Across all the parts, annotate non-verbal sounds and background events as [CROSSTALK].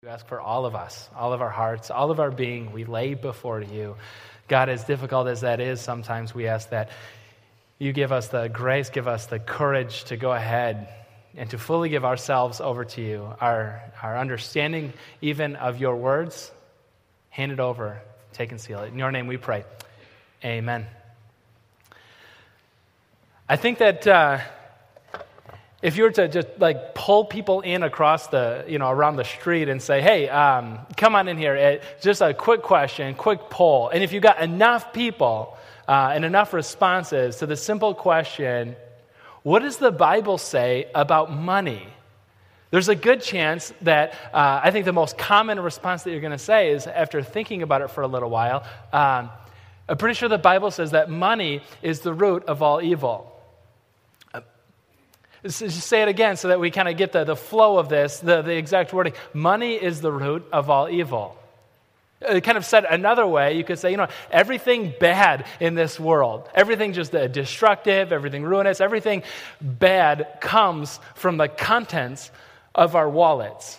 We ask for all of us, all of our hearts, all of our being, we lay before you. God, as difficult as that is, sometimes we ask that you give us the grace, give us the courage to go ahead and to fully give ourselves over to you. Our, our understanding, even of your words, hand it over, take and seal it. In your name we pray. Amen. I think that. Uh, if you were to just like pull people in across the, you know, around the street and say, hey, um, come on in here, it, just a quick question, quick poll. And if you got enough people uh, and enough responses to the simple question, what does the Bible say about money? There's a good chance that uh, I think the most common response that you're going to say is after thinking about it for a little while, um, I'm pretty sure the Bible says that money is the root of all evil. Just say it again so that we kind of get the, the flow of this, the, the exact wording. Money is the root of all evil. Uh, kind of said another way, you could say, you know, everything bad in this world, everything just uh, destructive, everything ruinous, everything bad comes from the contents of our wallets.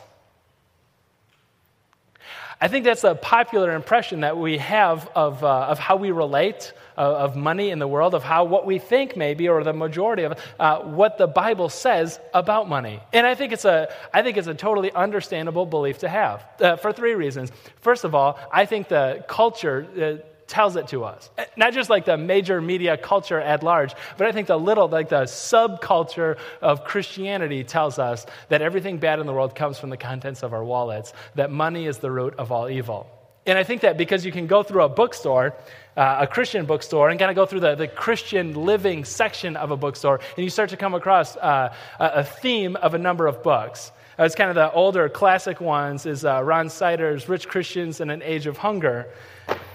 I think that's a popular impression that we have of, uh, of how we relate uh, of money in the world, of how what we think maybe, or the majority of uh, what the Bible says about money. And I think it's a, I think it's a totally understandable belief to have uh, for three reasons. First of all, I think the culture uh, tells it to us. Not just like the major media culture at large, but I think the little, like the subculture of Christianity tells us that everything bad in the world comes from the contents of our wallets, that money is the root of all evil. And I think that because you can go through a bookstore, uh, a Christian bookstore, and kind of go through the, the Christian living section of a bookstore, and you start to come across uh, a, theme of a number of books. Uh, it's kind of the older classic ones is uh, Ron Sider's Rich Christians in an Age of Hunger.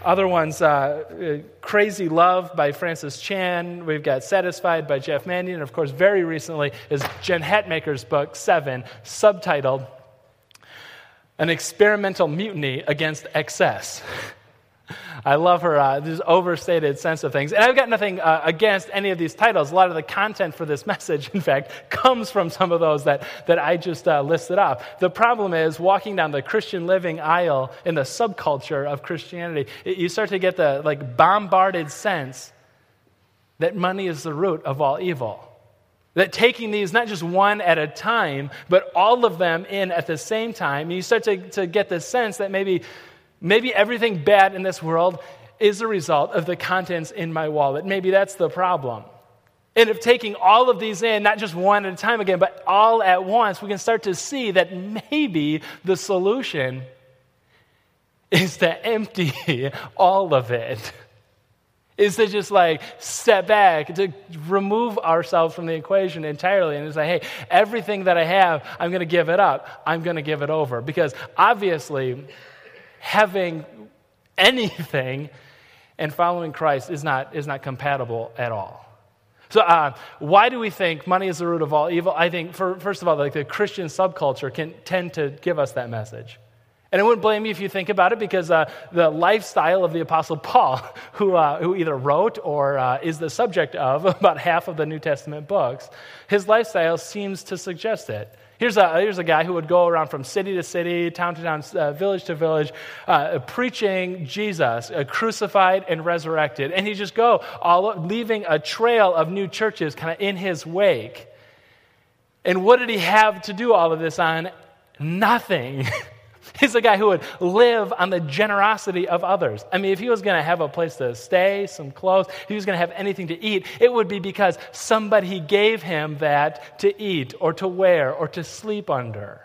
Other ones, uh, uh, Crazy Love by Francis Chan. We've got Satisfied by Jeff Manion. And of course, very recently is Jen Hatmaker's book, Seven, subtitled An Experimental Mutiny Against Excess. [LAUGHS] [LAUGHS] I love her uh, this overstated sense of things. And I've got nothing uh, against any of these titles. A lot of the content for this [LAUGHS] message, in fact, comes from some of those that, that I just uh, listed off. The problem is walking down the Christian living aisle in the subculture of Christianity, it, you start to get the like bombarded sense that money is the root of all evil. That taking these, not just one at a time, but all of them in at the same time, you start to, to get the sense that maybe Maybe everything bad in this world is a result of the contents in my wallet. Maybe that's the problem. And if taking all of these in, not just one at a time again, but all at once, we can start to see that maybe the solution is to empty [LAUGHS] all of it. Is to just like step back, to remove ourselves from the equation entirely and say, hey, everything that I have, I'm going to give it up. I'm going to give it over. Because obviously, having anything and following Christ is not, is not compatible at all. So, uh, why do we think money is the root of all evil? I think, for, first of all, like the Christian subculture can tend to give us that message. And I wouldn't blame you if you think about it because uh, the lifestyle of the Apostle Paul, [LAUGHS] who, uh, who either wrote or uh, is the subject of [LAUGHS] about half of the New Testament books, his lifestyle seems to suggest it. Here's a, here's a guy who would go around from city to city, town to town, uh, village to village, uh, preaching Jesus, uh, crucified and resurrected. And he'd just go, all, leaving a trail of new churches kind of in his wake. And what did he have to do all of this on? Nothing. [LAUGHS] [LAUGHS] He's a guy who would live on the generosity of others. I mean, if he was going to have a place to stay, some clothes, if he was going to have anything to eat, it would be because somebody gave him that to eat or to wear or to sleep under.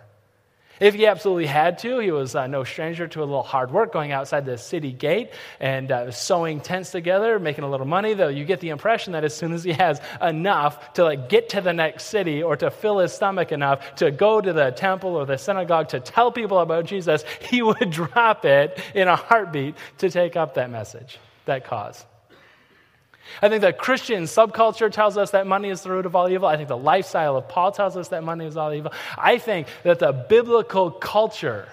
If he absolutely had to, he was uh, no stranger to a little hard work going outside the city gate and uh, sewing tents together, making a little money. Though you get the impression that as soon as he has enough to like get to the next city or to fill his stomach enough to go to the temple or the synagogue to tell people about Jesus, he [LAUGHS] would drop it in a heartbeat to take up that message, that cause. I think the Christian subculture tells us that money is the root of all evil. I think the lifestyle of Paul tells us that money is all evil. I think that the biblical culture,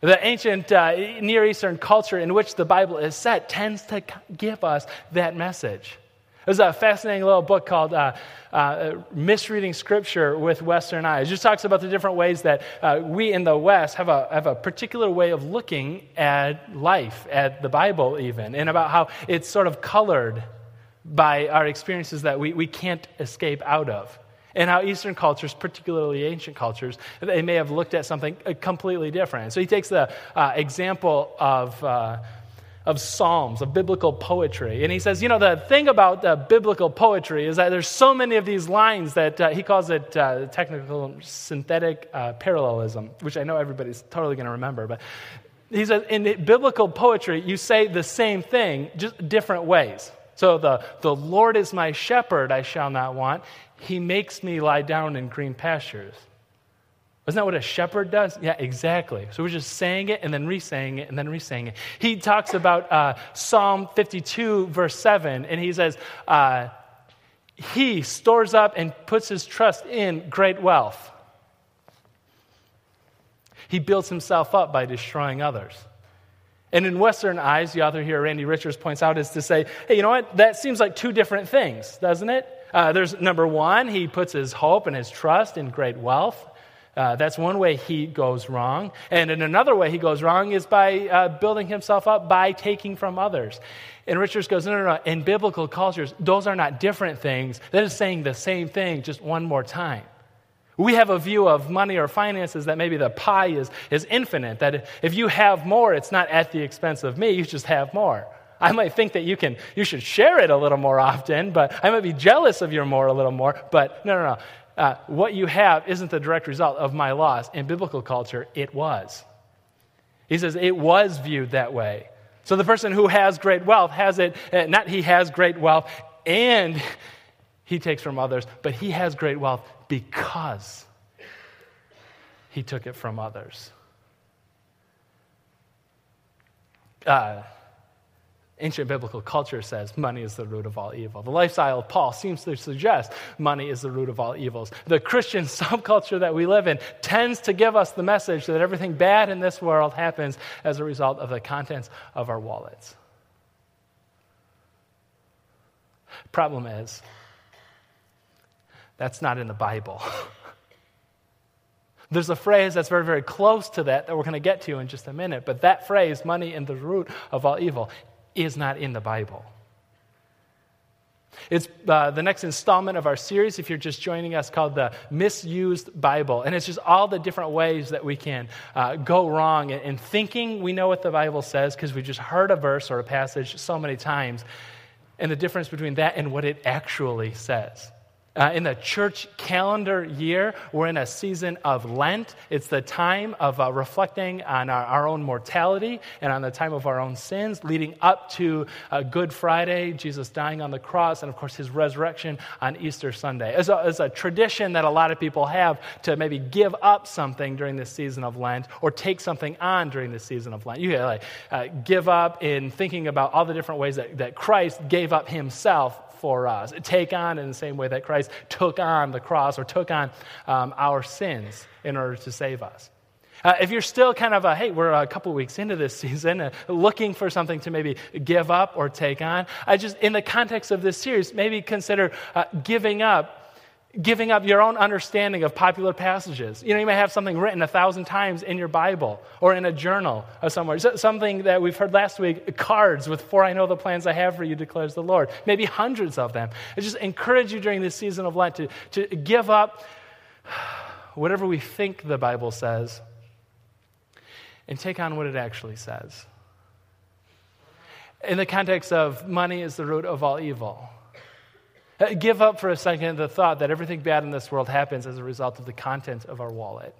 the ancient uh, Near Eastern culture in which the Bible is set, tends to give us that message. There's a fascinating little book called uh, uh, Misreading Scripture with Western Eyes. It just talks about the different ways that uh, we in the West have a, have a particular way of looking at life, at the Bible even, and about how it's sort of colored by our experiences that we, we can't escape out of. And how Eastern cultures, particularly ancient cultures, they may have looked at something uh, completely different. So he takes the uh, example of uh, of Psalms, of biblical poetry. And he says, you know, the thing about uh, biblical poetry is that there's so many of these lines that uh, he calls it uh, technical synthetic uh, parallelism, which I know everybody's totally going to remember. But he says, in biblical poetry, you say the same thing, just different ways. So the, the Lord is my shepherd, I shall not want. He makes me lie down in green pastures. Isn't that what a shepherd does? Yeah, exactly. So we're just saying it and then re-saying it and then re-saying it. He talks about uh, Psalm 52, verse 7, and he says, uh, He stores up and puts his trust in great wealth. He builds himself up by destroying others. And in Western eyes, the author here, Randy Richards, points out is to say, hey, you know what? That seems like two different things, doesn't it? Uh, there's number one, he puts his hope and his trust in great wealth. Uh, that's one way he goes wrong. And in another way he goes wrong is by uh, building himself up by taking from others. And Richards goes, no, no, no. In biblical cultures, those are not different things. That is saying the same thing just one more time. We have a view of money or finances that maybe the pie is, is infinite, that if you have more, it's not at the expense of me, you just have more. I might think that you can you should share it a little more often, but I might be jealous of your more a little more. But no, no, no uh, what you have isn't the direct result of my loss. In biblical culture, it was. He says it was viewed that way. So the person who has great wealth has it, uh, not he has great wealth and he takes from others, but he has great wealth because he took it from others. Uh, Ancient biblical culture says money is the root of all evil. The lifestyle of Paul seems to suggest money is the root of all evils. The Christian [LAUGHS] subculture that we live in tends to give us the message that everything bad in this world happens as a result of the contents of our wallets. Problem is, that's not in the Bible. [LAUGHS] There's a phrase that's very, very close to that that we're going to get to in just a minute, but that phrase, money is the root of all evil, is not in the Bible. It's uh, the next installment of our series, if you're just joining us, called the Misused Bible. And it's just all the different ways that we can uh, go wrong in, in thinking we know what the Bible says because we've just heard a verse or a passage so many times, and the difference between that and what it actually says. Uh, in the church calendar year, we're in a season of Lent. It's the time of uh, reflecting on our, our, own mortality and on the time of our own sins, leading up to uh, Good Friday, Jesus dying on the cross, and of course his resurrection on Easter Sunday. It's a, it's a tradition that a lot of people have to maybe give up something during this season of Lent or take something on during this season of Lent. You can like, uh, give up in thinking about all the different ways that, that Christ gave up himself for us. Take on in the same way that Christ took on the cross or took on um, our sins in order to save us. Uh, if you're still kind of a, hey, we're a couple weeks into this [LAUGHS] season, uh, looking for something to maybe give up or take on, I just, in the context of this series, maybe consider uh, giving up giving up your own understanding of popular passages. You know, you may have something written a thousand times in your Bible or in a journal or somewhere. Something that we've heard last week cards with, For I know the plans I have for you, declares the Lord. Maybe hundreds of them. I just encourage you during this season of Lent to, to give up whatever we think the Bible says and take on what it actually says. In the context of money is the root of all evil. Uh, give up for a second the thought that everything bad in this world happens as a result of the content of our wallet.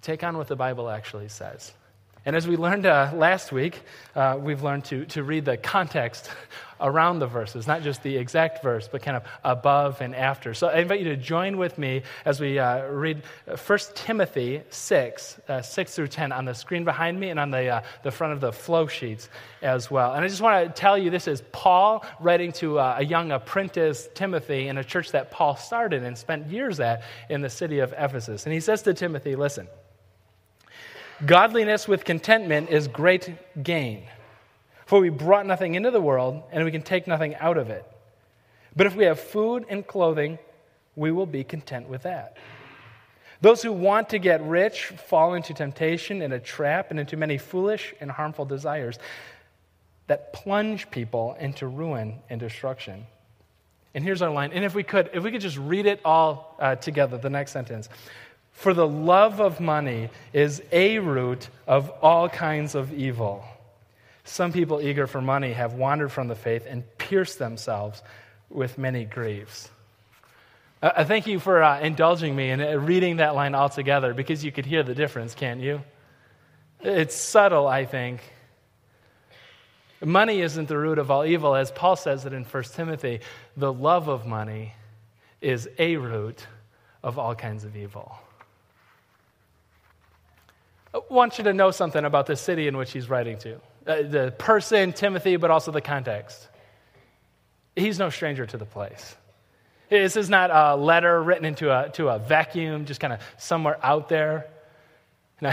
Take on what the Bible actually says. And as we learned uh, last week, uh, we've learned to, to read the context [LAUGHS] around the verses, not just the exact verse, but kind of above and after. So I invite you to join with me as we uh, read 1 Timothy 6, uh, 6 through 10 on the screen behind me and on the, uh, the front of the flow sheets as well. And I just want to tell you this is Paul writing to uh, a young apprentice, Timothy, in a church that Paul started and spent years at in the city of Ephesus. And he says to Timothy, Listen, Godliness with contentment is great gain. For we brought nothing into the world, and we can take nothing out of it. But if we have food and clothing, we will be content with that. Those who want to get rich fall into temptation and a trap and into many foolish and harmful desires that plunge people into ruin and destruction. And here's our line. And if we could, if we could just read it all uh, together, the next sentence. For the love of money is a root of all kinds of evil. Some people eager for money have wandered from the faith and pierced themselves with many griefs. Uh, thank you for uh, indulging me in uh, reading that line altogether because you could hear the difference, can't you? It's subtle, I think. Money isn't the root of all evil. As Paul says it in 1 Timothy, the love of money is a root of all kinds of evil. Want you to know something about the city in which he's writing to uh, the person, Timothy, but also the context. He's no stranger to the place. This is not a letter written into a, to a vacuum, just kind of somewhere out there. Now,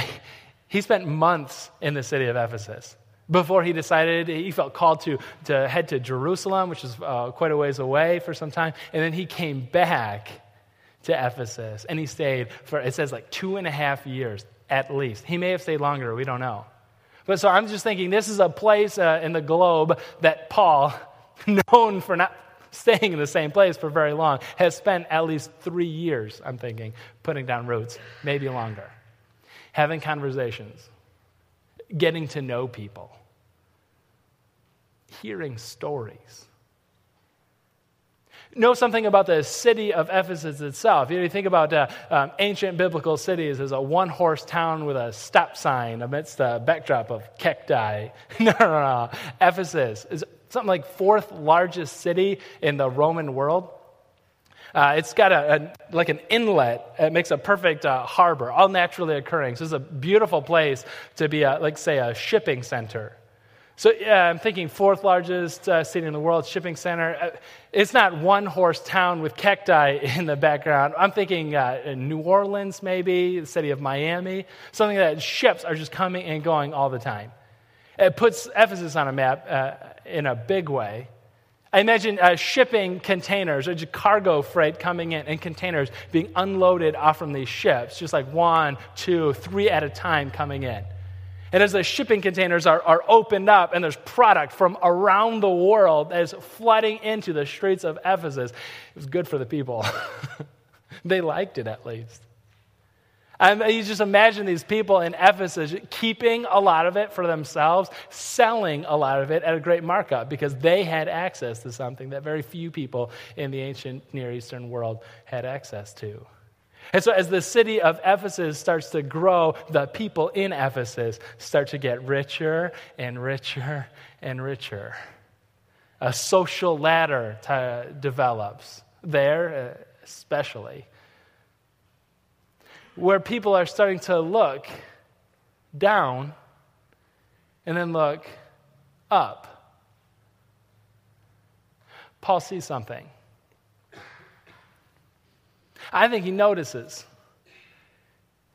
he spent months in the city of Ephesus before he decided he felt called to, to head to Jerusalem, which is uh, quite a ways away for some time. And then he came back to Ephesus and he stayed for, it says, like two and a half years at least. He may have stayed longer, we don't know. But so I'm just thinking this is a place uh, in the globe that Paul, [LAUGHS] known for not staying in the same place for very long, has spent at least three years, I'm thinking, putting down roots, maybe longer, having conversations, getting to know people, hearing stories know something about the city of Ephesus itself. You, know, you think about uh, um, ancient biblical cities as a one horse town with a stop sign amidst the backdrop of cacti. [LAUGHS] no, no, no. Ephesus is something like fourth largest city in the Roman world. Uh, it's got a, a, like an inlet. It makes a perfect uh, harbor, all naturally occurring. So it's a beautiful place to be, a, like say, a shipping center. So yeah, I'm thinking fourth largest uh, city in the world, shipping center. Uh, it's not one horse town with cacti [LAUGHS] in the background. I'm thinking uh, New Orleans, maybe, the city of Miami, something that ships are just coming and going all the time. It puts Ephesus on a map uh, in a big way. I imagine uh, shipping containers or just cargo freight coming in and containers being unloaded off from these ships, just like one, two, three at a time coming in. And as the shipping containers are, are opened up and there's product from around the world that is flooding into the streets of Ephesus, it was good for the people. [LAUGHS] they liked it at least. And you just imagine these people in Ephesus keeping a lot of it for themselves, selling a lot of it at a great markup because they had access to something that very few people in the ancient Near Eastern world had access to. And so, as the city of Ephesus starts to grow, the people in Ephesus start to get richer and richer and richer. A social ladder t- develops there, uh, especially, where people are starting to look down and then look up. Paul sees something. I think he notices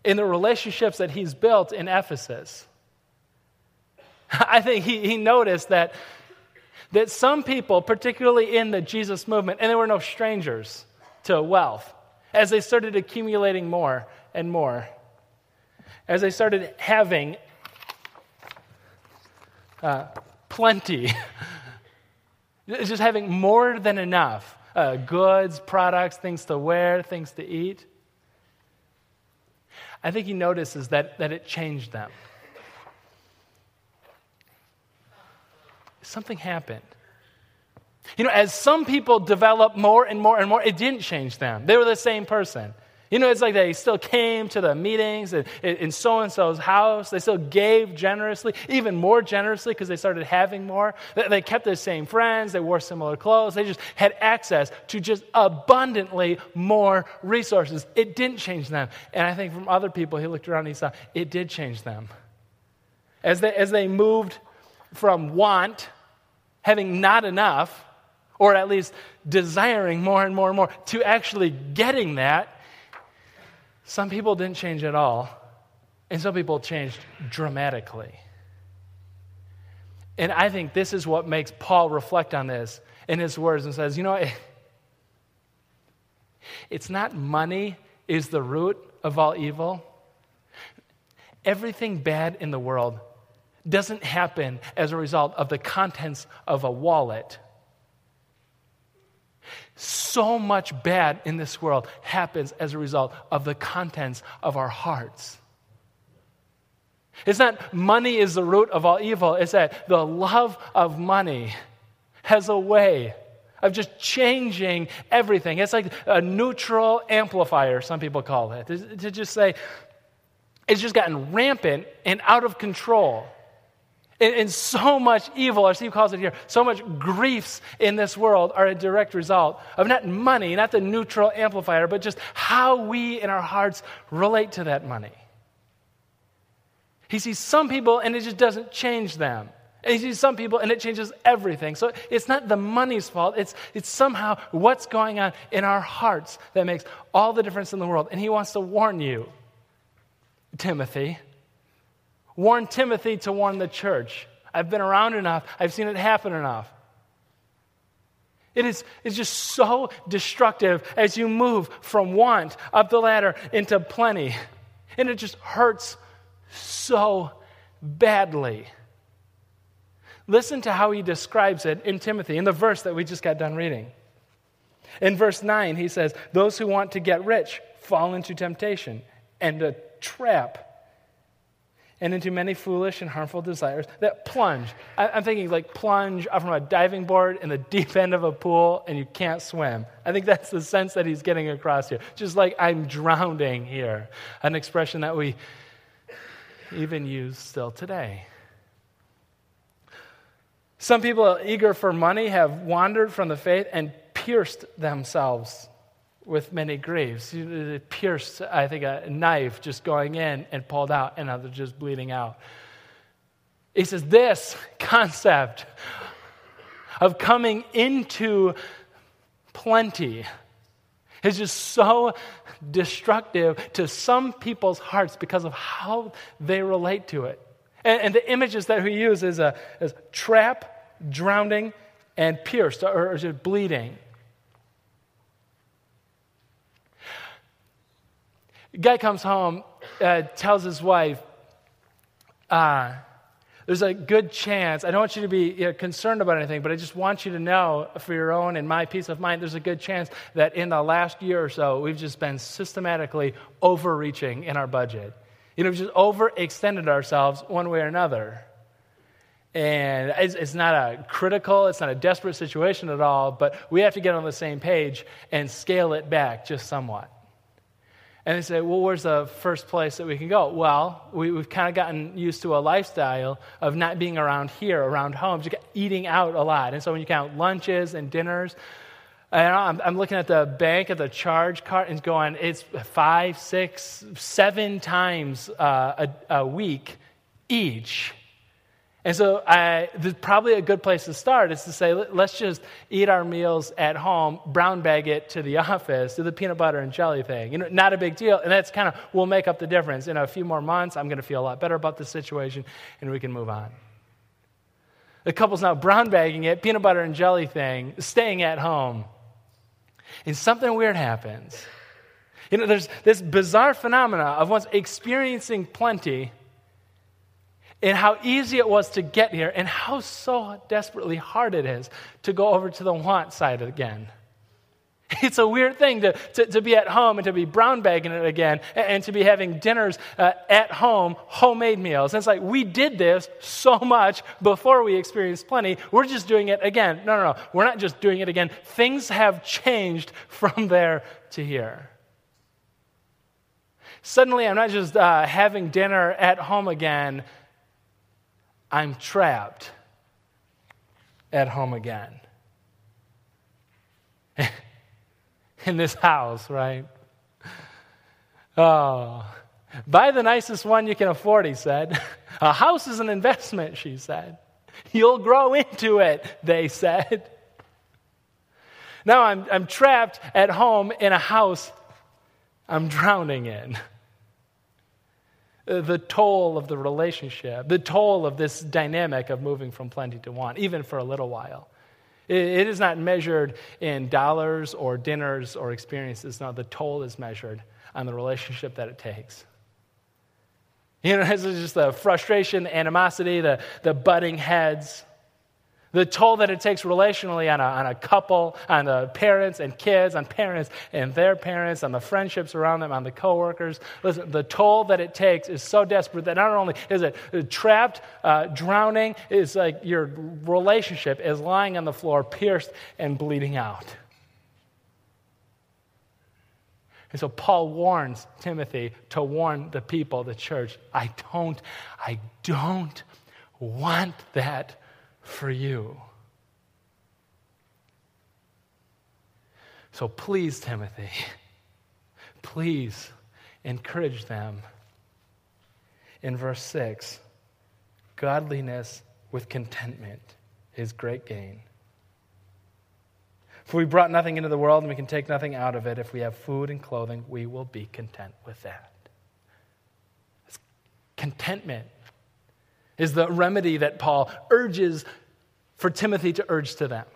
in the relationships that he's built in Ephesus. I think he, he noticed that, that some people, particularly in the Jesus movement, and they were no strangers to wealth, as they started accumulating more and more, as they started having uh, plenty, [LAUGHS] just having more than enough, uh, goods, products, things to wear, things to eat. I think he notices that, that it changed them. Something happened. You know, as some people develop more and more and more, it didn't change them. They were the same person. You know, it's like they still came to the meetings in so and so's house. They still gave generously, even more generously because they started having more. They kept the same friends. They wore similar clothes. They just had access to just abundantly more resources. It didn't change them. And I think from other people, he looked around and he saw it did change them. As they, as they moved from want, having not enough, or at least desiring more and more and more, to actually getting that some people didn't change at all, and some people changed dramatically. And I think this is what makes Paul reflect on this in his words and says, you know, it's not money is the root of all evil. Everything bad in the world doesn't happen as a result of the contents of a wallet. So much bad in this world happens as a result of the contents of our hearts. It's not money is the root of all evil, it's that the love of money has a way of just changing everything. It's like a neutral amplifier, some people call it, to just say, it's just gotten rampant and out of control. And, and, so much evil, as Steve calls it here, so much griefs in this world are a direct result of not money, not the neutral amplifier, but just how we in our hearts relate to that money. He sees some people and it just doesn't change them. And he sees some people and it changes everything. So it's not the money's fault, it's, it's somehow what's going on in our hearts that makes all the difference in the world. And he wants to warn you, Timothy. Warn Timothy to warn the church. I've been around enough, I've seen it happen enough. It is it's just so destructive as you move from want up the ladder into plenty. And it just hurts so badly. Listen to how he describes it in Timothy, in the verse that we just got done reading. In verse 9, he says, Those who want to get rich fall into temptation and a trap and into many foolish and harmful desires that plunge. I'm thinking like plunge off from a diving board in the deep end of a pool and you can't swim. I think that's the sense that he's getting across here. Just like I'm drowning here, an expression that we even use still today. Some people eager for money have wandered from the faith and pierced themselves with many griefs. Pierced, I think, a knife just going in and pulled out, and others just bleeding out. He says, This concept of coming into plenty is just so destructive to some people's hearts because of how they relate to it. And, and the images that we use is a, is trap, drowning, and pierced, or, or just bleeding. Guy comes home, uh, tells his wife, uh, there's a good chance, I don't want you to be you know, concerned about anything, but I just want you to know for your own and my peace of mind, there's a good chance that in the last year or so, we've just been systematically overreaching in our budget. You know, we've just overextended ourselves one way or another. And it's, it's, not a critical, it's not a desperate situation at all, but we have to get on the same page and scale it back just somewhat. And they say, well, where's the first place that we can go? Well, we, have kind of gotten used to a lifestyle of not being around here, around home, just eating out a lot. And so when you count lunches and dinners, and I'm, I'm looking at the bank at the charge card and going, it's five, six, seven times uh, a, a week each. And so, I, probably a good place to start is to say, let's just eat our meals at home, brown bag it to the [LAUGHS] office, do the peanut butter and jelly thing. You know, not a big deal. And that's kind of, we'll make up the difference. In a few more months, I'm going to feel a lot better about the situation, and we can move on. The couple's now brown bagging it, peanut butter and jelly thing, staying at home. And something weird happens. You know, there's this bizarre phenomena of once experiencing plenty and how easy it was to get here, and how so desperately hard it is to go over to the want side again. [LAUGHS] It's a weird thing to, to, to, be at home and to be brown bagging it again and, and to be having dinners uh, at home, homemade meals. And it's like we did this so much before we experienced plenty. We're just doing it again. No, no, no. We're not just doing it again. Things have changed from there to here. Suddenly, I'm not just uh, having dinner at home again. I'm trapped at home again. [LAUGHS] In this house, right? Oh, buy the nicest one you can afford, he said. [LAUGHS] A house is an investment, she said. You'll grow into it, they said. Now I'm, I'm trapped at home in a house I'm drowning in. [LAUGHS] uh, the toll of the relationship, the toll of this dynamic of moving from plenty to want, even for a little while. It is not measured in dollars or dinners or experiences. No, the toll is measured on the relationship that it takes. You know, [LAUGHS] it's just the frustration, the animosity, the, the butting heads, the toll that it takes relationally on a, on a couple, on the parents and kids, on parents and their parents, on the friendships around them, on the coworkers. Listen, the toll that it takes is so desperate that not only is it trapped, uh, drowning, it's like your relationship is lying on the floor, pierced and bleeding out. And so Paul warns Timothy to warn the people, the church, I don't, I don't want that for you. So please, Timothy, [LAUGHS] please encourage them. In verse 6, godliness with contentment is great gain. For we brought nothing into the world and we can take nothing out of it. If we have food and clothing, we will be content with that. It's contentment is the remedy that Paul urges for Timothy to urge to them.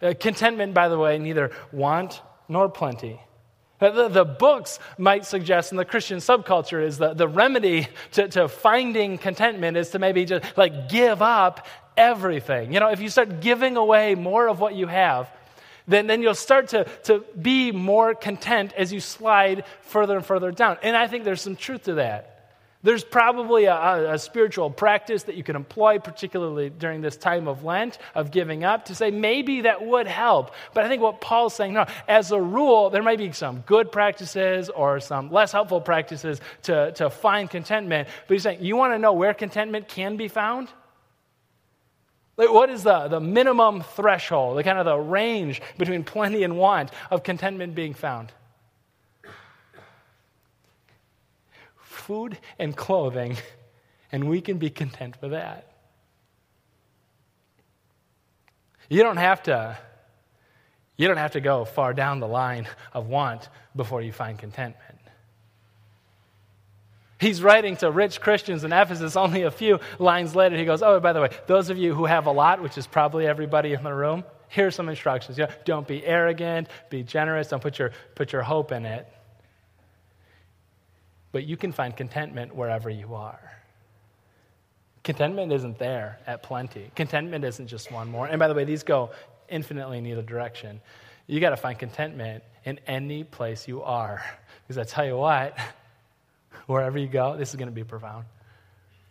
Uh, contentment, by the way, neither want nor plenty. Uh, the, the, books might suggest, and the Christian subculture is that the remedy to, to finding contentment is to maybe just like give up everything. You know, if you start giving away more of what you have, then, then you'll start to, to be more content as you slide further and further down. And I think there's some truth to that. There's probably a, a, spiritual practice that you can employ, particularly during this time of Lent, of giving up, to say maybe that would help. But I think what Paul's saying, no, as a rule, there might be some good practices or some less helpful practices to, to find contentment. But he's saying, you want to know where contentment can be found? Like, what is the, the minimum threshold, the kind of the range between plenty and want of contentment being found? Food and clothing, and we can be content with that. You don't have to. You don't have to go far down the line of want before you find contentment. He's writing to rich Christians in Ephesus only a few lines later. He goes, Oh, by the way, those of you who have a lot, which is probably everybody in the room, here's some instructions. You know, don't be arrogant, be generous, don't put your, put your hope in it. But you can find contentment wherever you are. Contentment isn't there at plenty. Contentment isn't just one more. And by the way, these go infinitely in either direction. You got to find contentment in any place you are. Because I tell you what, [LAUGHS] Wherever you go, this is going to be profound.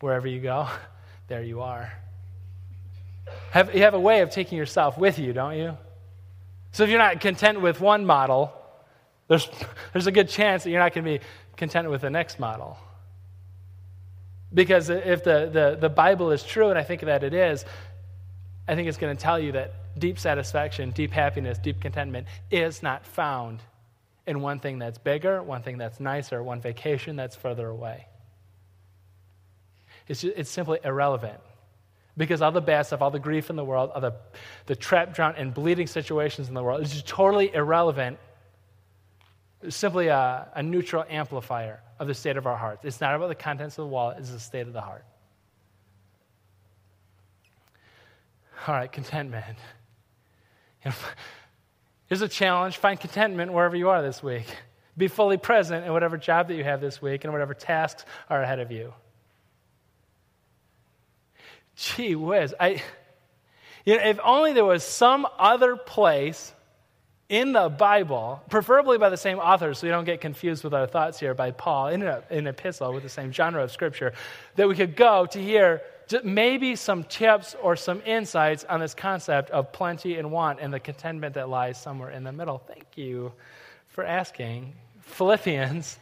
Wherever you go, [LAUGHS] there you are. Have, you have a way of taking yourself with you, don't you? So if you're not content with one model, there's, [LAUGHS] there's a good chance that you're not going to be content with the next model. Because if the, the, the Bible is true, and I think that it is, I think it's going to tell you that deep satisfaction, deep happiness, deep contentment is not found in one thing that's bigger, one thing that's nicer, one vacation that's further away. It's, just, it's simply irrelevant. Because all the bad stuff, all the grief in the world, all the, the trap, drown, and bleeding situations in the world is just totally irrelevant. Simply a, a neutral amplifier of the state of our hearts. It's not about the contents of the wallet, it's the state of the heart. All right, contentment. [LAUGHS] Here's a challenge find contentment wherever you are this week. Be fully present in whatever job that you have this week and whatever tasks are ahead of you. Gee whiz. I, you know, if only there was some other place in the Bible, preferably by the same author, so you don't get confused with our thoughts here by Paul in an epistle with the same genre of scripture, that we could go to hear maybe some tips or some insights on this concept of plenty and want and the contentment that lies somewhere in the middle. Thank you for asking. Philippians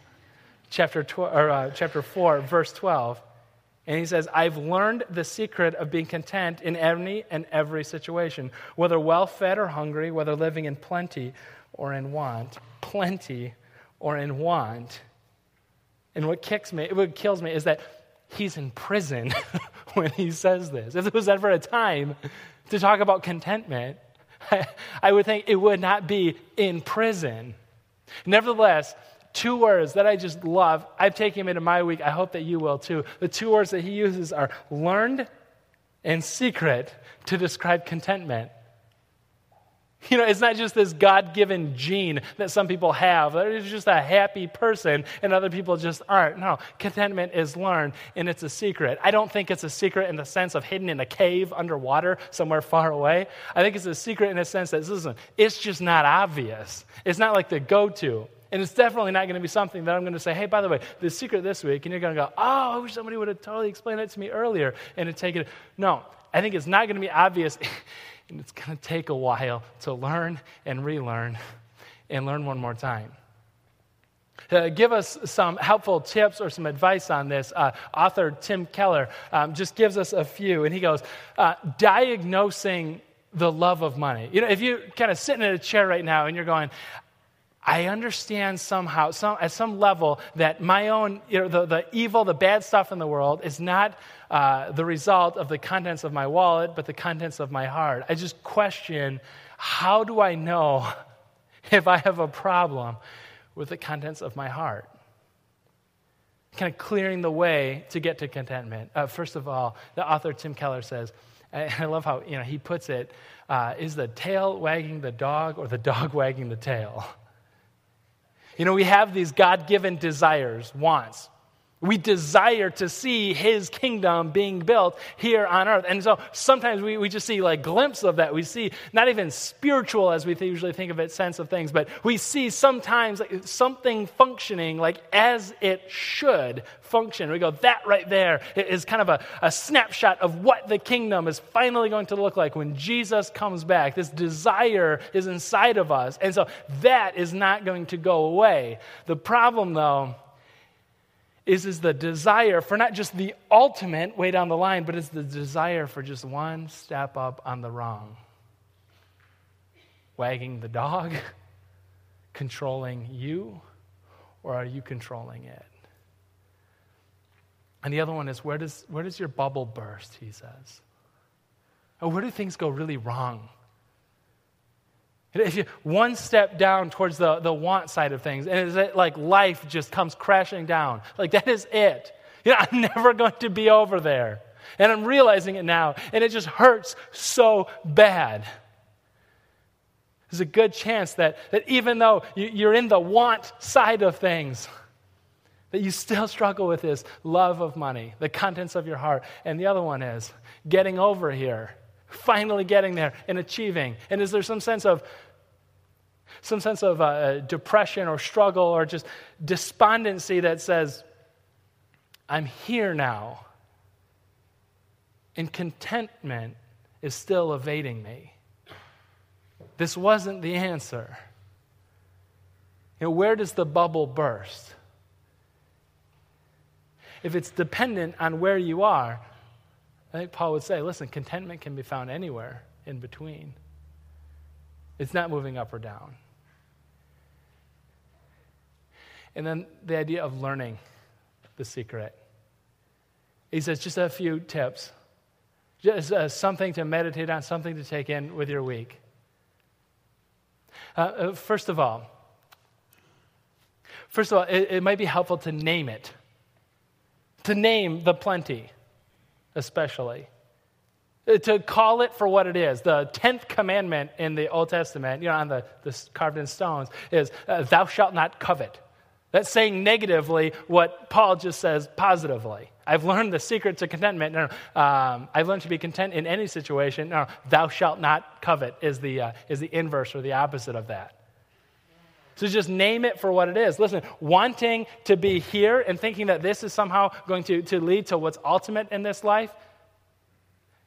chapter, 12, or, uh, chapter 4, verse 12. And he says, I've learned the secret of being content in any and every situation, whether well fed or hungry, whether living in plenty or in want. Plenty or in want. And what kicks me, what kills me is that he's in prison [LAUGHS] when he says this. If there was ever a time to talk about contentment, I, [LAUGHS] I would think it would not be in prison. Nevertheless, two words that I just love. I've taken them into my week. I hope that you will too. The two words that he uses are learned and secret to describe contentment. You know, it's not just this God given gene that some people have. They're just a happy person and other people just aren't. No, contentment is learned and it's a secret. I don't think it's a secret in the sense of hidden in a cave underwater somewhere far away. I think it's a secret in the sense that, listen, it's just not obvious. It's not like the go to. And it's definitely not going to be something that I'm going to say, hey, by the way, the secret this week, and you're going to go, oh, I wish somebody would have totally explained that to me earlier and to take it. No, I think it's not going to be obvious. [LAUGHS] And it's going to take a while to learn and relearn and learn one more time. Uh, give us some helpful tips or some advice on this. Uh, author Tim Keller um, just gives us a few, and he goes, uh, diagnosing the love of money. You know, if you're kind of sitting in a chair right now and you're going, I understand somehow, some, at some level, that my own, you know, the, the evil, the bad stuff in the world is not uh, the result of the contents of my wallet, but the contents of my heart. I just question how do I know [LAUGHS] if I have a problem with the contents of my heart? Kind of clearing the way to get to contentment. Uh, first of all, the author Tim Keller says, [LAUGHS] and I love how you know, he puts it, uh, is the tail wagging the dog or the dog [LAUGHS] wagging the tail? You know, we have these God given desires, wants. We desire to see his kingdom being built here on earth. And so sometimes we, we just see like glimpses of that. We see not even spiritual as we th- usually think of it sense of things, but we see sometimes like something functioning like as it should function. We go, that right there is kind of a, a snapshot of what the kingdom is finally going to look like when Jesus comes back. This desire is inside of us. And so that is not going to go away. The problem though, is, is the desire for not just the ultimate way down the line, but it's the desire for just one step up on the wrong. Wagging the dog, [LAUGHS] controlling you, or are you controlling it? And the other one is where does, where does your bubble burst, he says? Or where do things go really wrong? If you one step down towards the, the want side of things, and it's it like life just comes crashing down. Like that is it. You know, I'm [LAUGHS] never going to be over there. And I'm realizing it now, and it just hurts so bad. There's a good chance that, that even though you're in the want side of things, [LAUGHS] that you still struggle with this love of money, the contents of your heart. And the other one is getting over here finally getting there and achieving? And is there some sense of some sense of uh, depression or struggle or just despondency that says, I'm here now, and contentment is still evading me? This wasn't the answer. You know, where does the bubble burst? If it's dependent on where you are, I think Paul would say, listen, contentment can be found anywhere in between. It's not moving up or down. And then the idea of learning the secret. He says just a few tips, just uh, something to meditate on, something to take in with your week. Uh, uh, first of all, first of all, it, it might be helpful to name it, to name the plenty especially. Uh, to call it for what it is. The 10th commandment in the Old Testament, you know, on the, the carved in stones, is uh, thou shalt not covet. That's saying negatively what Paul just says positively. I've learned the secret to contentment. No, um, I've learned to be content in any situation. No, thou shalt not covet is the, uh, is the inverse or the opposite of that. So just name it for what it is. Listen, wanting to be here and thinking that this is somehow going to, to lead to what's ultimate in this life,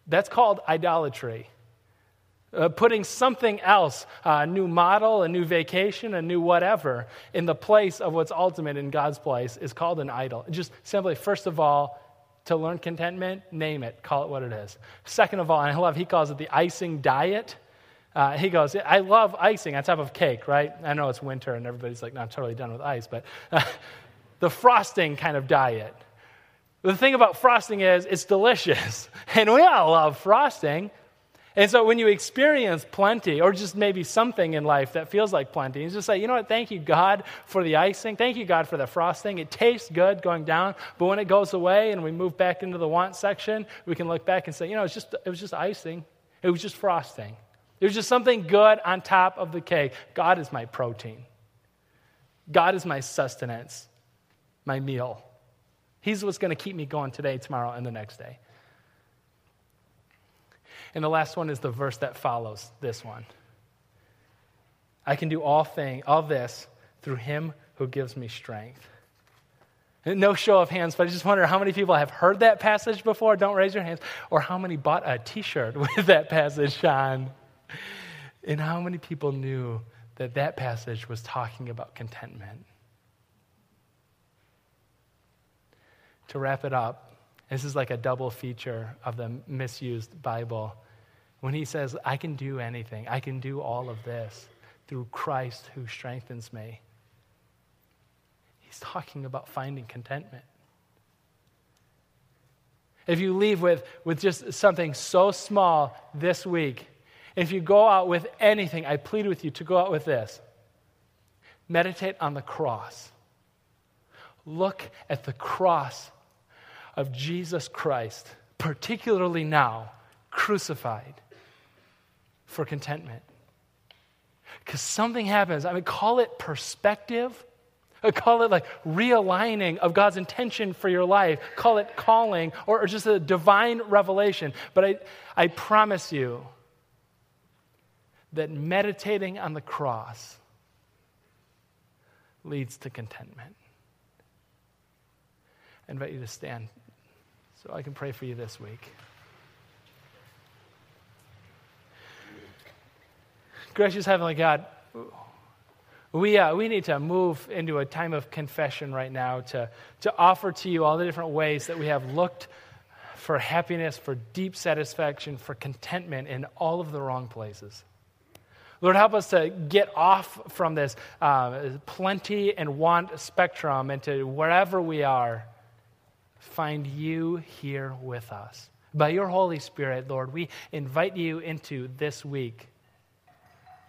that's called idolatry. Uh, putting something else, a new model, a new vacation, a new whatever, in the place of what's ultimate in God's place is called an idol. Just simply, first of all, to learn contentment, name it, call it what it is. Second of all, and I love, he calls it the icing diet. Uh, he goes, I love icing on top of cake, right? I know it's winter and everybody's like, no, I'm totally done with ice, but [LAUGHS] the frosting kind of diet. The thing about frosting is it's delicious, [LAUGHS] and we all love frosting. And so when you experience plenty, or just maybe something in life that feels like plenty, you just say, you know what, thank you, God, for the icing. Thank you, God, for the frosting. It tastes good going down, but when it goes away and we move back into the want section, we can look back and say, you know, it's just, it was just icing. It was just frosting. Was just something good on top of the cake. God is my protein. God is my sustenance, my meal. He's what's going to keep me going today, tomorrow, and the next day. And the last one is the verse that follows this one. I can do all thing, all this through him who gives me strength. No show of hands, but I just wonder how many people have heard that passage before. Don't raise your hands. Or how many bought a t shirt [LAUGHS] with that passage on. And how many people knew that that passage was talking about contentment? To wrap it up, this is like a double feature of the misused Bible. When he says, I can do anything, I can do all of this through Christ who strengthens me, he's talking about finding contentment. If you leave with, with just something so small this week, if you go out with anything, I plead with you to go out with this meditate on the cross. Look at the cross of Jesus Christ, particularly now, crucified for contentment. Because something happens. I mean, call it perspective. I call it like realigning of God's intention for your life. Call it calling or, or just a divine revelation. But I, I promise you that meditating on the cross leads to contentment. I invite you to stand so I can pray for you this week. Gracious Heavenly God, we, uh, we need to move into a time of confession right now to, to offer to you all the different ways that we have looked for happiness, for deep satisfaction, for contentment in all of the wrong places. Lord, help us to get off from this uh, plenty and want spectrum and to wherever we are, find you here with us. By your Holy Spirit, Lord, we invite you into this week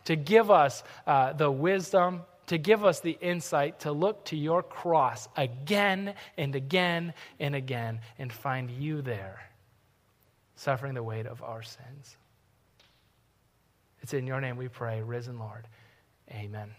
to give us uh, the wisdom, to give us the insight to look to your cross again and again and again and find you there, suffering the weight of our sins. It's in your name we pray, risen Lord. Amen.